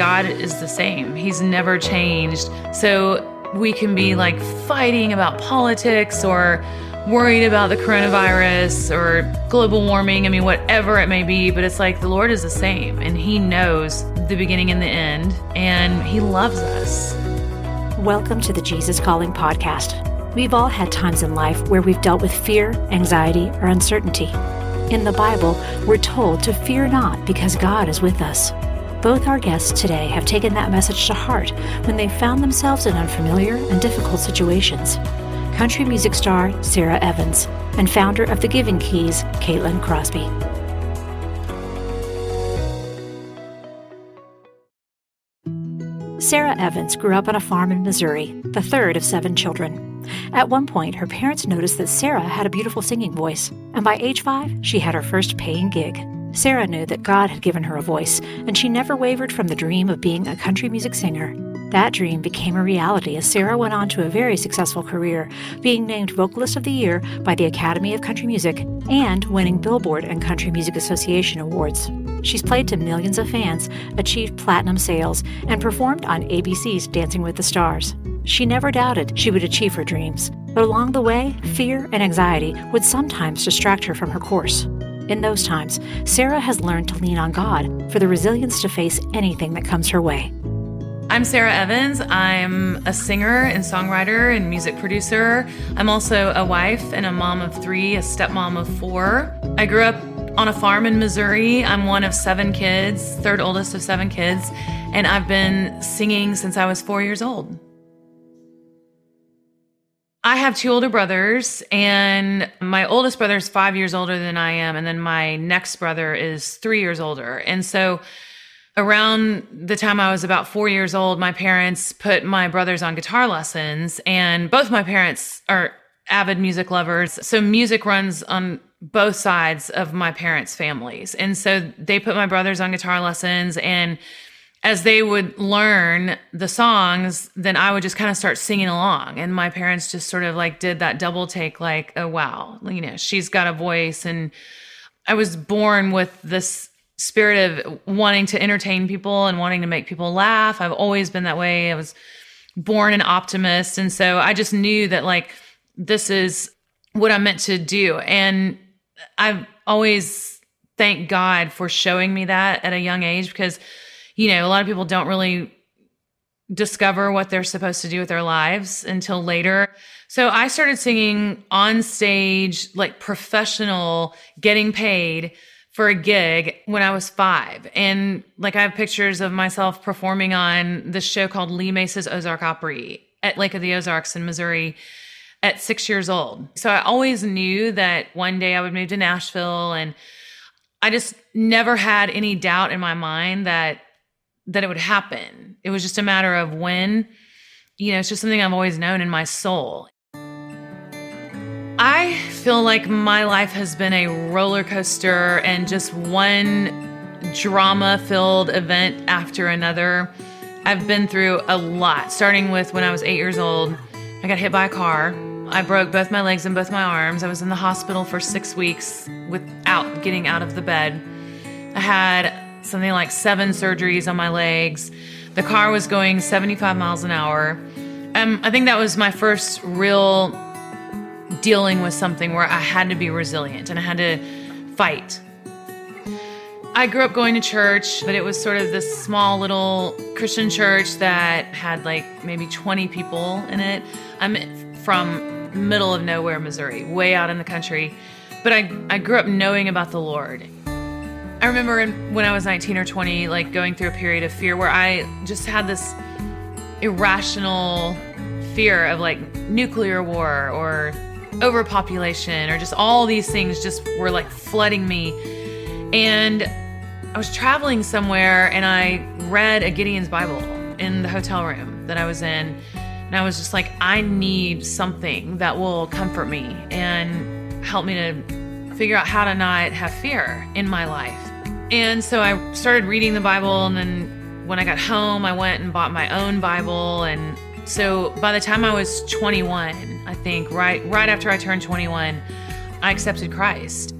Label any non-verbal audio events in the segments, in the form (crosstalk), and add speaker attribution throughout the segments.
Speaker 1: God is the same. He's never changed. So we can be like fighting about politics or worried about the coronavirus or global warming. I mean, whatever it may be, but it's like the Lord is the same and He knows the beginning and the end, and He loves us.
Speaker 2: Welcome to the Jesus Calling podcast. We've all had times in life where we've dealt with fear, anxiety, or uncertainty. In the Bible, we're told to fear not because God is with us. Both our guests today have taken that message to heart when they found themselves in unfamiliar and difficult situations. Country music star Sara Evans and founder of the Giving Keys, Caitlin Crosby. Sara Evans grew up on a farm in Missouri, the third of seven children. At one point, her parents noticed that Sara had a beautiful singing voice, and by age five, she had her first paying gig. Sara knew that God had given her a voice, and she never wavered from the dream of being a country music singer. That dream became a reality as Sara went on to a very successful career, being named Vocalist of the Year by the Academy of Country Music and winning Billboard and Country Music Association awards. She's played to millions of fans, achieved platinum sales, and performed on ABC's Dancing with the Stars. She never doubted she would achieve her dreams, but along the way, fear and anxiety would sometimes distract her from her course. In those times, Sara has learned to lean on God for the resilience to face anything that comes her way.
Speaker 1: I'm Sara Evans. I'm a singer and songwriter and music producer. I'm also a wife and a mom of three, a stepmom of four. I grew up on a farm in Missouri. I'm one of seven kids, third oldest of seven kids, and I've been singing since I was four years old. I have two older brothers, and my oldest brother is five years older than I am, and then my next brother is three years older. And so, around the time I was about four years old, my parents put my brothers on guitar lessons, and both my parents are avid music lovers. So, music runs on both sides of my parents' families. And so, they put my brothers on guitar lessons, and as they would learn the songs, then I would just kind of start singing along. And my parents just sort of like did that double take, like, oh, wow, you know, she's got a voice. And I was born with this spirit of wanting to entertain people and wanting to make people laugh. I've always been that way. I was born an optimist. And so I just knew that, like, this is what I'm meant to do. And I've always thanked God for showing me that at a young age because you know, a lot of people don't really discover what they're supposed to do with their lives until later. So I started singing on stage, like professional, getting paid for a gig when I was five. And like I have pictures of myself performing on this show called Lee Mace's Ozark Opry at Lake of the Ozarks in Missouri at six years old. So I always knew that one day I would move to Nashville and I just never had any doubt in my mind that that it would happen. It was just a matter of when. You know, it's just something I've always known in my soul. I feel like my life has been a roller coaster and just one drama filled event after another. I've been through a lot, starting with when I was eight years old. I got hit by a car. I broke both my legs and both my arms. I was in the hospital for six weeks without getting out of the bed. I had something like seven surgeries on my legs. The car was going 75 miles an hour. Um, I think that was my first real dealing with something where I had to be resilient and I had to fight. I grew up going to church, but it was sort of this small little Christian church that had like maybe 20 people in it. I'm from middle of nowhere, Missouri, way out in the country. But I, I grew up knowing about the Lord I remember when I was 19 or 20, like going through a period of fear where I just had this irrational fear of like nuclear war or overpopulation or just all these things just were like flooding me. And I was traveling somewhere and I read a Gideon's Bible in the hotel room that I was in. And I was just like, I need something that will comfort me and help me to figure out how to not have fear in my life. And so I started reading the Bible, and then when I got home, I went and bought my own Bible. And so by the time I was 21, I think right right after I turned 21, I accepted Christ.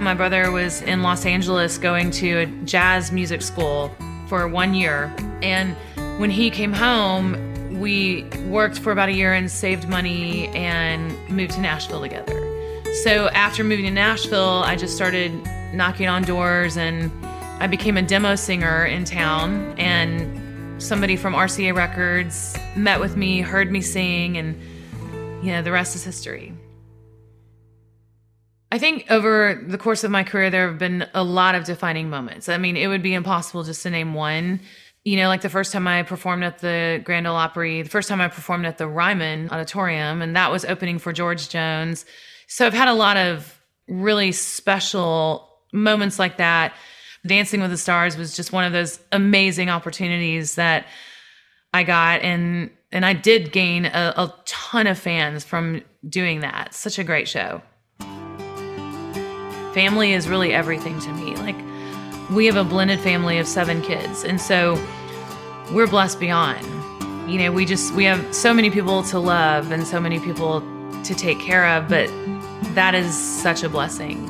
Speaker 1: My brother was in Los Angeles going to a jazz music school, for one year. And when he came home, we worked for about a year and saved money and moved to Nashville together. So after moving to Nashville, I just started knocking on doors and I became a demo singer in town. And somebody from RCA Records met with me, heard me sing, and you know, the rest is history. I think over the course of my career, there have been a lot of defining moments. I mean, it would be impossible just to name one. You know, like the first time I performed at the Grand Ole Opry, the first time I performed at the Ryman Auditorium, and that was opening for George Jones. So I've had a lot of really special moments like that. Dancing with the Stars was just one of those amazing opportunities that I got, and and I did gain a, a ton of fans from doing that. Such a great show. Family is really everything to me. Like, we have a blended family of seven kids. And so we're blessed beyond. You know, we just, we have so many people to love and so many people to take care of, but that is such a blessing.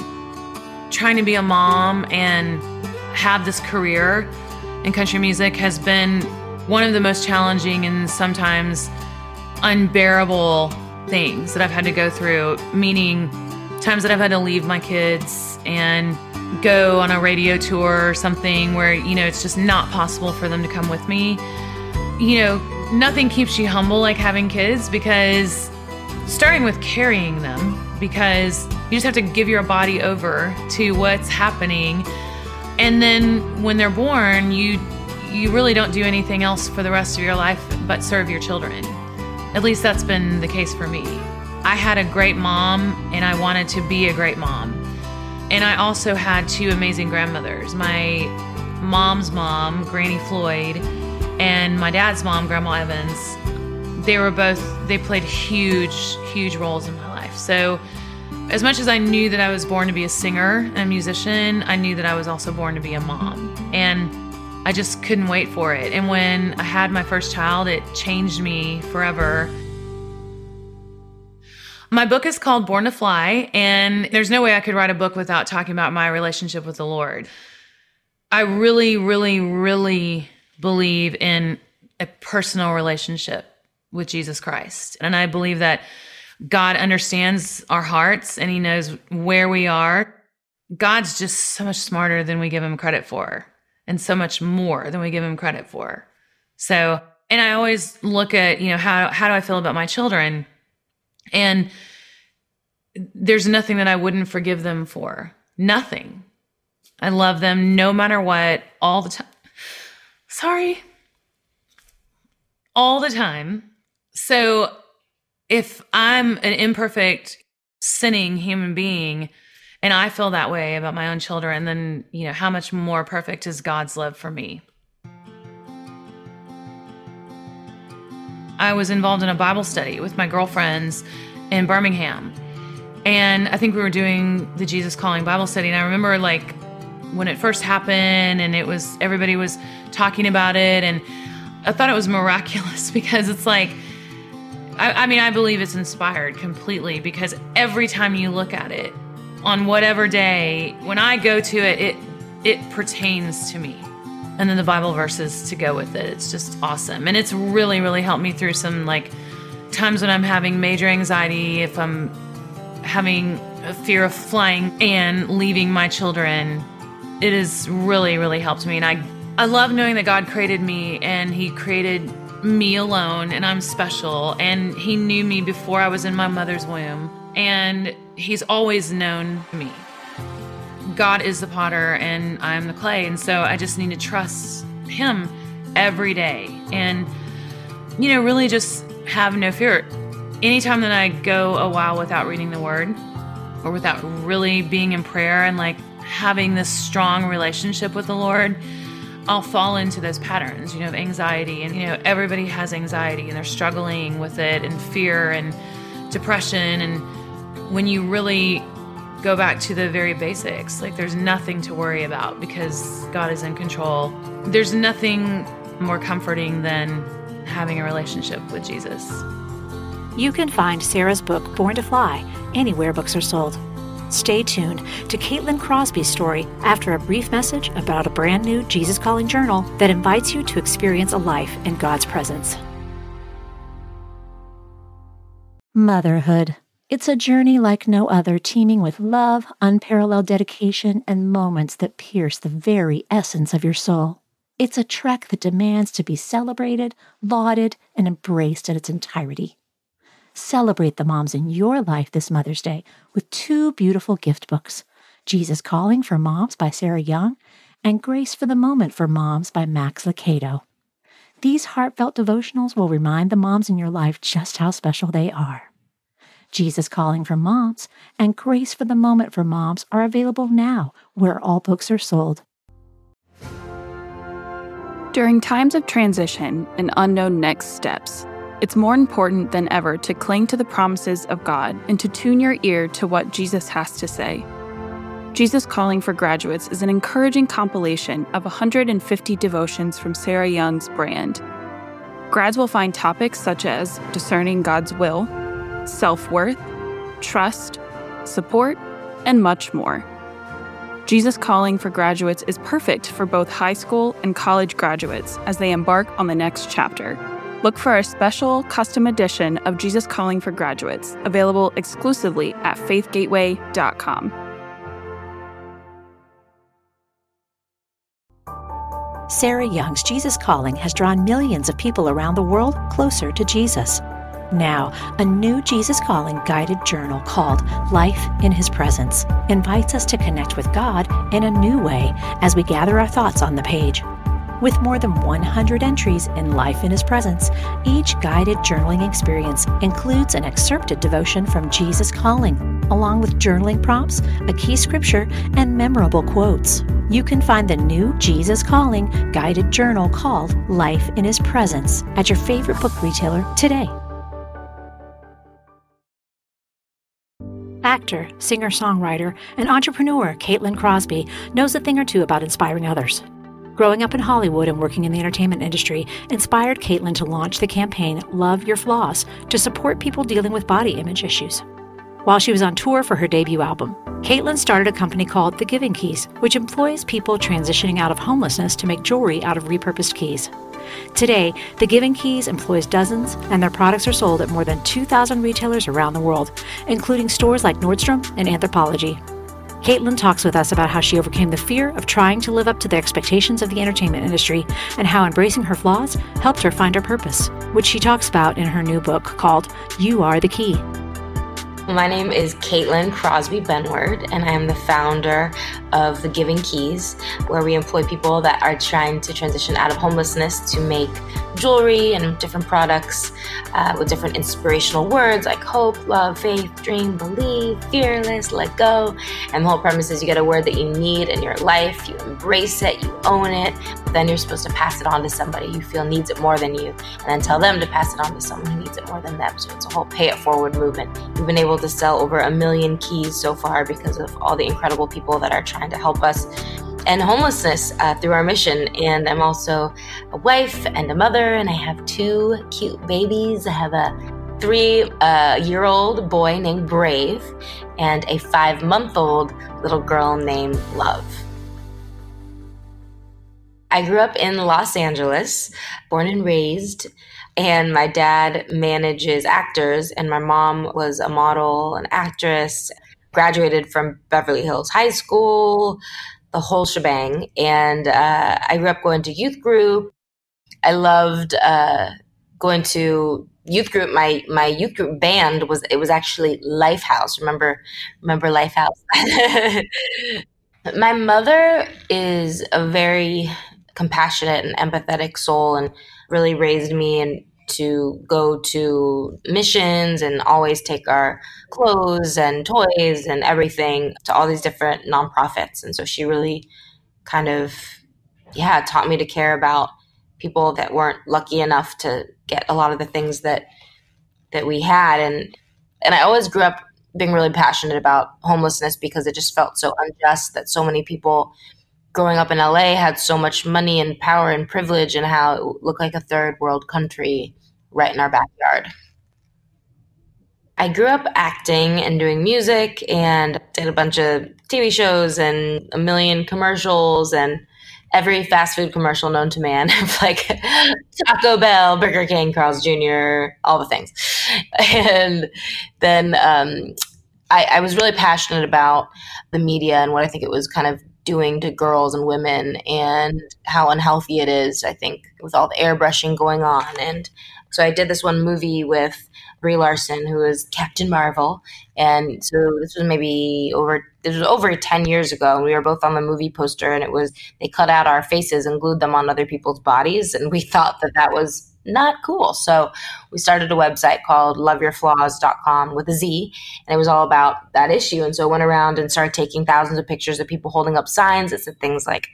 Speaker 1: Trying to be a mom and have this career in country music has been one of the most challenging and sometimes unbearable things that I've had to go through, meaning times that I've had to leave my kids and go on a radio tour or something where, you know, it's just not possible for them to come with me. You know, nothing keeps you humble like having kids because starting with carrying them, because you just have to give your body over to what's happening. And then when they're born, you you really don't do anything else for the rest of your life but serve your children. At least that's been the case for me. I had a great mom and I wanted to be a great mom. And I also had two amazing grandmothers. My mom's mom, Granny Floyd, and my dad's mom, Grandma Evans. They were both, they played huge, huge roles in my life. So, as much as I knew that I was born to be a singer and a musician, I knew that I was also born to be a mom. And I just couldn't wait for it. And when I had my first child, it changed me forever. My book is called Born to Fly, and there's no way I could write a book without talking about my relationship with the Lord. I really, really, really believe in a personal relationship with Jesus Christ. And I believe that God understands our hearts and He knows where we are. God's just so much smarter than we give Him credit for, and so much more than we give Him credit for. So, and I always look at, you know, how, how do I feel about my children? And there's nothing that I wouldn't forgive them for. Nothing. I love them no matter what, all the time. Sorry. All the time. So if I'm an imperfect, sinning human being, and I feel that way about my own children, then, you know, how much more perfect is God's love for me? I was involved in a Bible study with my girlfriends in Birmingham. And I think we were doing the Jesus Calling Bible study. And I remember like when it first happened and it was everybody was talking about it. And I thought it was miraculous (laughs) because it's like, I, I mean, I believe it's inspired completely because every time you look at it on whatever day, when I go to it, it it pertains to me and then the Bible verses to go with it. It's just awesome. And it's really, really helped me through some like times when I'm having major anxiety, if I'm having a fear of flying and leaving my children, it has really, really helped me. And I, I love knowing that God created me and He created me alone and I'm special. And He knew me before I was in my mother's womb. And He's always known me. God is the potter and I'm the clay. And so I just need to trust Him every day. And, you know, really just have no fear. Anytime that I go a while without reading the word or without really being in prayer and like having this strong relationship with the Lord, I'll fall into those patterns, you know, of anxiety. And, you know, everybody has anxiety and they're struggling with it and fear and depression. And when you really go back to the very basics, like there's nothing to worry about because God is in control. There's nothing more comforting than having a relationship with Jesus.
Speaker 2: You can find Sara's book, Born to Fly, anywhere books are sold. Stay tuned to Caitlin Crosby's story after a brief message about a brand new Jesus Calling journal that invites you to experience a life in God's presence. Motherhood. It's a journey like no other, teeming with love, unparalleled dedication, and moments that pierce the very essence of your soul. It's a trek that demands to be celebrated, lauded, and embraced in its entirety. Celebrate the moms in your life this Mother's Day with two beautiful gift books Jesus Calling for Moms by Sarah Young and Grace for the Moment for Moms by Max Lucado. These heartfelt devotionals will remind the moms in your life just how special they are. Jesus Calling for Moms and Grace for the Moment for Moms are available now where all books are sold.
Speaker 3: During times of transition and unknown next steps, it's more important than ever to cling to the promises of God and to tune your ear to what Jesus has to say. Jesus Calling for Graduates is an encouraging compilation of 150 devotions from Sarah Young's brand. Grads will find topics such as discerning God's will, self worth, trust, support, and much more. Jesus Calling for Graduates is perfect for both high school and college graduates as they embark on the next chapter. Look for a special custom edition of Jesus Calling for Graduates, available exclusively at faithgateway.com.
Speaker 2: Sarah Young's Jesus Calling has drawn millions of people around the world closer to Jesus. Now, a new Jesus Calling guided journal called Life in His Presence invites us to connect with God in a new way as we gather our thoughts on the page. With more than 100 entries in Life in His Presence, each guided journaling experience includes an excerpted devotion from Jesus Calling, along with journaling prompts, a key scripture, and memorable quotes. You can find the new Jesus Calling guided journal called Life in His Presence at your favorite book retailer today. Actor, singer songwriter, and entrepreneur Caitlin Crosby knows a thing or two about inspiring others. Growing up in Hollywood and working in the entertainment industry inspired Caitlin to launch the campaign Love Your Flaws to support people dealing with body image issues. While she was on tour for her debut album, Caitlin started a company called The Giving Keys, which employs people transitioning out of homelessness to make jewelry out of repurposed keys. Today, The Giving Keys employs dozens, and their products are sold at more than 2,000 retailers around the world, including stores like Nordstrom and Anthropologie. Caitlin talks with us about how she overcame the fear of trying to live up to the expectations of the entertainment industry and how embracing her flaws helped her find her purpose, which she talks about in her new book called You Are the Key.
Speaker 4: My name is Caitlin Crosby Benward, and I am the founder of The Giving Keys, where we employ people that are trying to transition out of homelessness to make jewelry and different products uh, with different inspirational words like hope, love, faith, dream, believe, fearless, let go. And the whole premise is you get a word that you need in your life, you embrace it, you own it, but then you're supposed to pass it on to somebody you feel needs it more than you, and then tell them to pass it on to someone who needs it more than them. So it's a whole pay it forward movement. We've been able to sell over a million keys so far because of all the incredible people that are trying to help us and homelessness uh, through our mission. And I'm also a wife and a mother, and I have two cute babies. I have a three uh, year old boy named Brave and a five month old little girl named Love. I grew up in Los Angeles, born and raised, and my dad manages actors, and my mom was a model, an actress, graduated from Beverly Hills High School, the whole shebang. And uh, I grew up going to youth group. I loved uh, going to youth group. My my youth group band was it was actually Lifehouse. Remember remember Lifehouse. (laughs) my mother is a very compassionate and empathetic soul, and really raised me and to go to missions and always take our clothes and toys and everything to all these different nonprofits. And so she really kind of, yeah, taught me to care about people that weren't lucky enough to get a lot of the things that that we had and and I always grew up being really passionate about homelessness because it just felt so unjust that so many people growing up in LA had so much money and power and privilege and how it looked like a third world country right in our backyard. I grew up acting and doing music and did a bunch of TV shows and a million commercials and every fast food commercial known to man, (laughs) like Taco Bell, Burger King, Carl's Jr., all the things. And then um, I, I was really passionate about the media and what I think it was kind of doing to girls and women and how unhealthy it is, I think, with all the airbrushing going on. And so I did this one movie with Brie Larson, who is Captain Marvel. And so this was maybe over this was over 10 years ago. And we were both on the movie poster and it was they cut out our faces and glued them on other people's bodies. And we (laughs) thought that that was not cool. So we started a website called loveyourflaws.com with a Z, and it was all about that issue. And so I went around and started taking thousands of pictures of people holding up signs that said things like,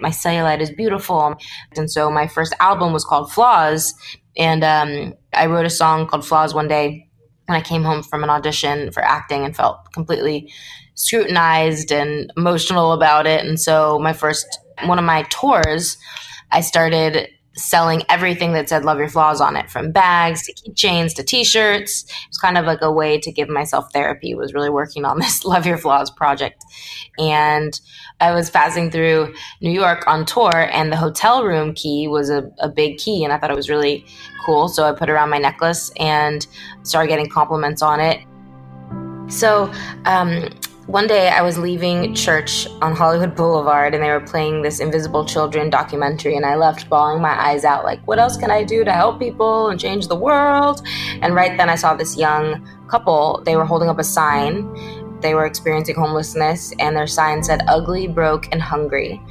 Speaker 4: My cellulite is beautiful. And so my first album was called Flaws, and um, I wrote a song called Flaws one day when I came home from an audition for acting and felt completely scrutinized and emotional about it. And so my first one of my tours, I started selling everything that said love your flaws on it from bags to keychains to t-shirts. It was kind of like a way to give myself therapy was really working on (laughs) this love your flaws project. And i was passing through new york on tour and the hotel room key was a, a big key and i thought it was really cool so i put it around my necklace and started getting compliments on it. So um, one day I was leaving church on Hollywood Boulevard and they were playing this Invisible Children documentary, and I left bawling my eyes out, like, what else can I do to help people and change the world? And right then I saw this young couple, they were holding up a sign. They were experiencing homelessness, and their sign said, ugly, broke, and hungry.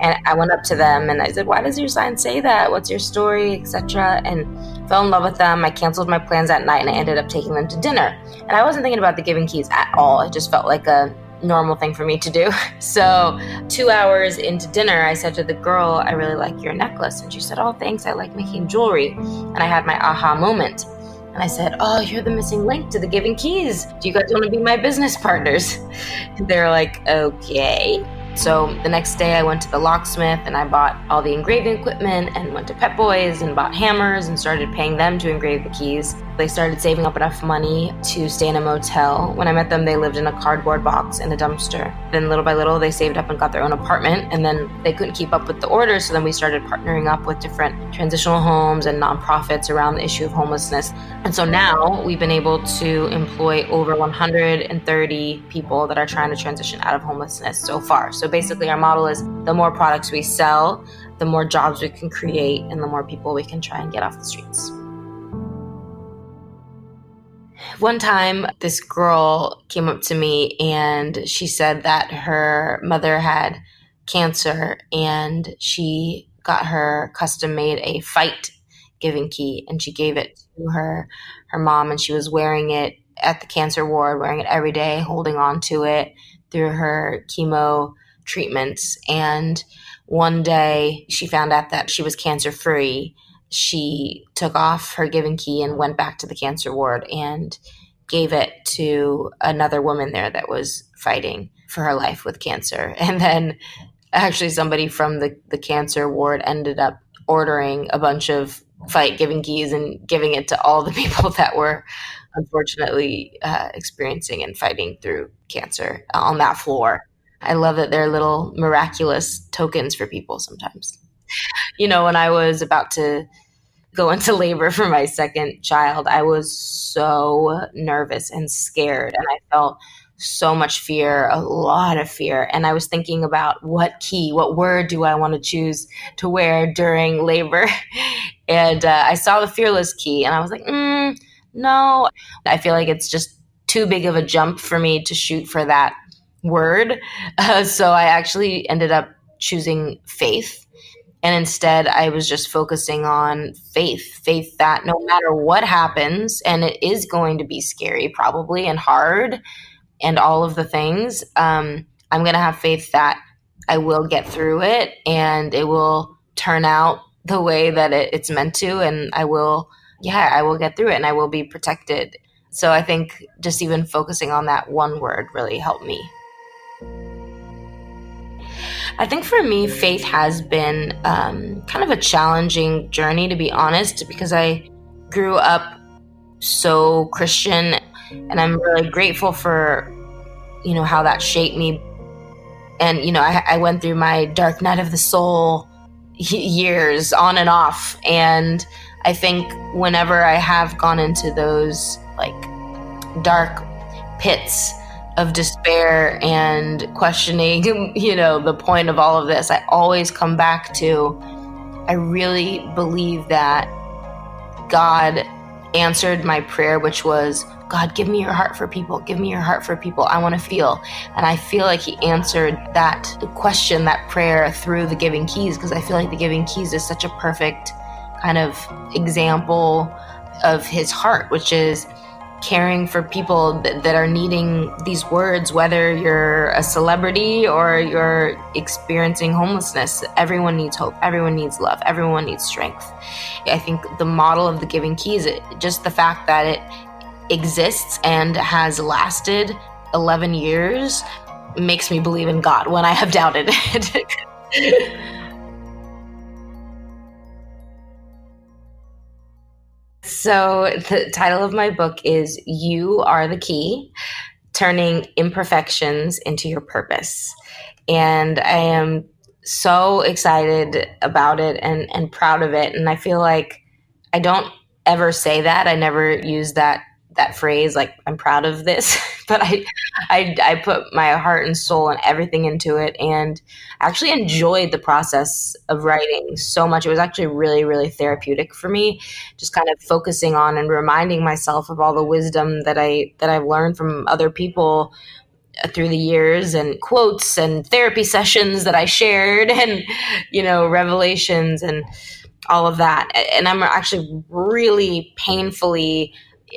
Speaker 4: And I went up to them and I said, Why does your sign say that? What's your story, etc.? And fell in love with them. I canceled my plans that night and I ended up taking them to dinner. And I wasn't thinking about the giving keys at all. It just felt like a normal thing for me to do. (laughs) So, two hours into dinner, I said to the girl, I really like your necklace. And she said, Oh, thanks. I like making jewelry. And I had my aha moment. And I said, Oh, you're the missing link to the Giving Keys. Do you guys want to be my business partners? (laughs) And they're like, Okay. So the next day, I went to the locksmith and I bought all the engraving equipment and went to Pep Boys and bought hammers and started paying them to engrave the keys. They started saving up enough money to stay in a motel. When I met them, they lived in a cardboard box in a dumpster. Then, little by little, they saved up and got their own apartment. And then they couldn't keep up with the orders. So then we started partnering up with different transitional homes and nonprofits around the issue of homelessness. And so now we've been able to employ over 130 people that are trying to transition out of homelessness so far. So basically, our model is the more products we sell, the more jobs we can create, and the more people we can try and get off the streets. One time, this girl came up to me and she said that her mother had cancer and she got her custom made a fight giving key and she gave it to her her mom and she was wearing it at the cancer ward wearing it every day holding on to it through her chemo treatments and one day she found out that she was cancer free she took off her giving key and went back to the cancer ward and gave it to another woman there that was fighting for her life with cancer. (laughs) And then actually somebody from the, the cancer ward ended up ordering a bunch of fight giving keys and giving it to all the (laughs) people that were unfortunately uh, experiencing and fighting through cancer on that floor. I love that they're little miraculous tokens for people sometimes. You know, when I was about to go into labor for my second child, I was so nervous and scared. And I felt so much fear, a lot of fear. And I was thinking about what key, what word do I want to choose to wear during labor? (laughs) and uh, I saw the fearless key and I was like, mm, no, I feel like it's just too big of a jump for me to shoot for that word. (laughs) Uh, so I actually ended up choosing faith and instead, I was just focusing on faith faith that no matter what happens, and it is going to be scary, probably, and hard, and all of the things, um, I'm going to have faith that I will get through it and it will turn out the way that it, it's meant to. And I will, yeah, I will get through it and I will be protected. So I think just even focusing on that one word really helped me. I think for me, faith has been um, kind of a challenging journey, to be honest, because I grew up so Christian. And I'm really grateful for, you know, how that shaped me. And, you know, I, I went through my dark night of the soul years on and off. And I think whenever I have gone into those like dark pits of despair and questioning, (laughs) you know, the point of all of this, I always come back to I really believe that God answered my prayer, which was, God, give me your heart for people. Give me your heart for people. I want to feel. And I feel like He answered that question, that prayer through the Giving Keys, because I feel like the Giving Keys is such a perfect kind of example of His heart, which is caring for people that, that are needing these words, whether you're a celebrity or you're experiencing homelessness. Everyone needs hope. Everyone needs love. Everyone needs strength. I think the model of the Giving Keys, it, just the fact that it exists and has lasted 11 years makes me believe in God when I have doubted it. (laughs) So, the title of my book is You Are the Key Turning Imperfections into Your Purpose. And I am so excited about it and, and proud of it. And I feel like I don't ever say that. I never use that that phrase like i'm proud of this (laughs) but I, I i put my heart and soul and everything into it and I actually enjoyed the process of writing so much. It was actually really really therapeutic for me just kind of focusing on and reminding myself of all the wisdom that i that i've learned from other people uh, through the years and quotes and therapy sessions that i shared (laughs) and you know revelations and all of that. And i'm actually really painfully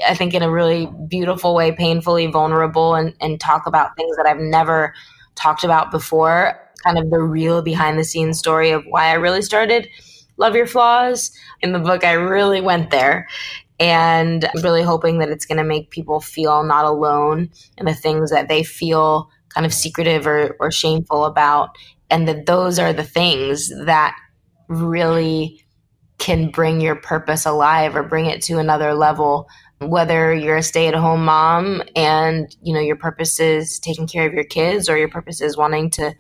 Speaker 4: I think in a really beautiful way, painfully vulnerable and, and talk about things that I've never talked about before. Kind of the real behind the scenes story of why I really started Love Your Flaws. In the book, I really went there. And I'm really hoping that it's going to make people feel not alone in the things that they feel kind of secretive or, or shameful about. And that those are the things that really can bring your purpose alive or bring it to another level whether you're a stay-at-home mom and you know your purpose is taking care of your kids or your purpose is wanting to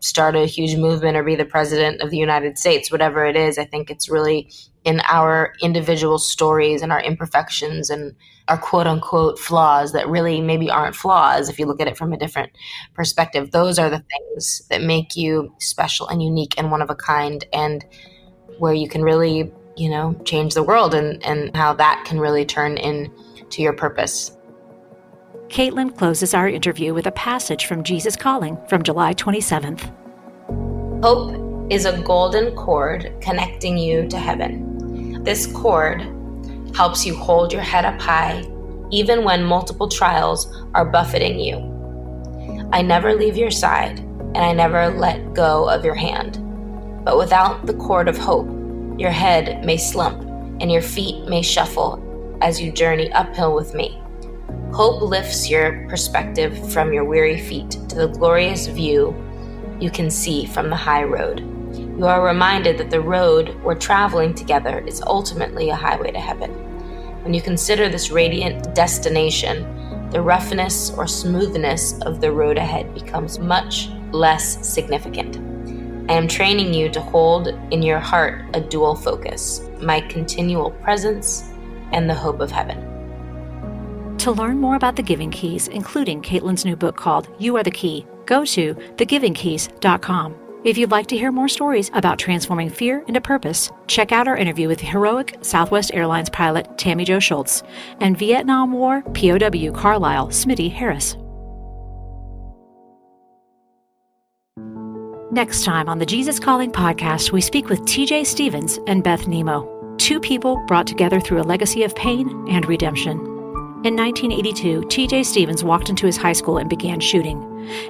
Speaker 4: start a huge movement or be the president of the United States whatever it is i think it's really in our individual stories and our imperfections and our quote unquote flaws that really maybe aren't flaws if you look at it from a different perspective. Those are the things that make you special and unique and one of a kind and where you can really you know, change the world and, and how that can really turn into your purpose.
Speaker 2: Caitlin closes our interview with a passage from Jesus Calling from July 27th.
Speaker 4: Hope is a golden cord connecting you to heaven. This cord helps you hold your head up high even when multiple trials are buffeting you. I never leave your side and I never let go of your hand. But without the cord of hope, your head may slump and your feet may shuffle as you journey uphill with me. Hope lifts your perspective from your weary feet to the glorious view you can see from the high road. You are reminded that the road we're traveling together is ultimately a highway to heaven. When you consider this radiant destination, the roughness or smoothness of the road ahead becomes much less significant. I am training you to hold in your heart a dual focus my continual presence and the hope of heaven.
Speaker 2: To learn more about the Giving Keys, including Caitlin's new book called You Are the Key, go to thegivingkeys.com. If you'd like to hear more stories about transforming fear into purpose, check out our interview with heroic Southwest Airlines pilot Tammie Jo Shults and Vietnam War POW Carlisle Smitty Harris. Next time on the Jesus Calling podcast, we speak with TJ Stevens and Beth Nimmo, two people brought together through a legacy of pain and redemption. In 1982, TJ Stevens walked into his high school and began shooting.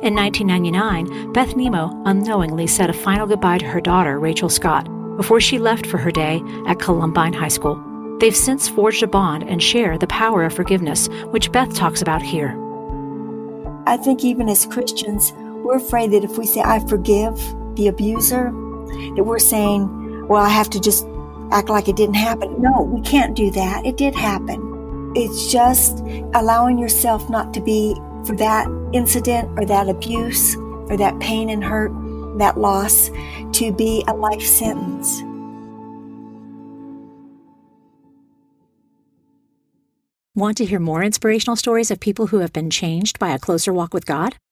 Speaker 2: In 1999, Beth Nimmo unknowingly said a final goodbye to her daughter, Rachel Scott, before she left for her day at Columbine High School. They've since forged a bond and share the power of forgiveness, which Beth talks about here.
Speaker 5: I think even as Christians, we're afraid that if we say, I forgive the abuser, that we're saying, well, I have to just act like it didn't happen. No, we can't do that. It did happen. It's just allowing yourself not to be for that incident or that abuse or that pain and hurt, that loss, to be a life sentence.
Speaker 2: Want to hear more inspirational stories of people who have been changed by a closer walk with God?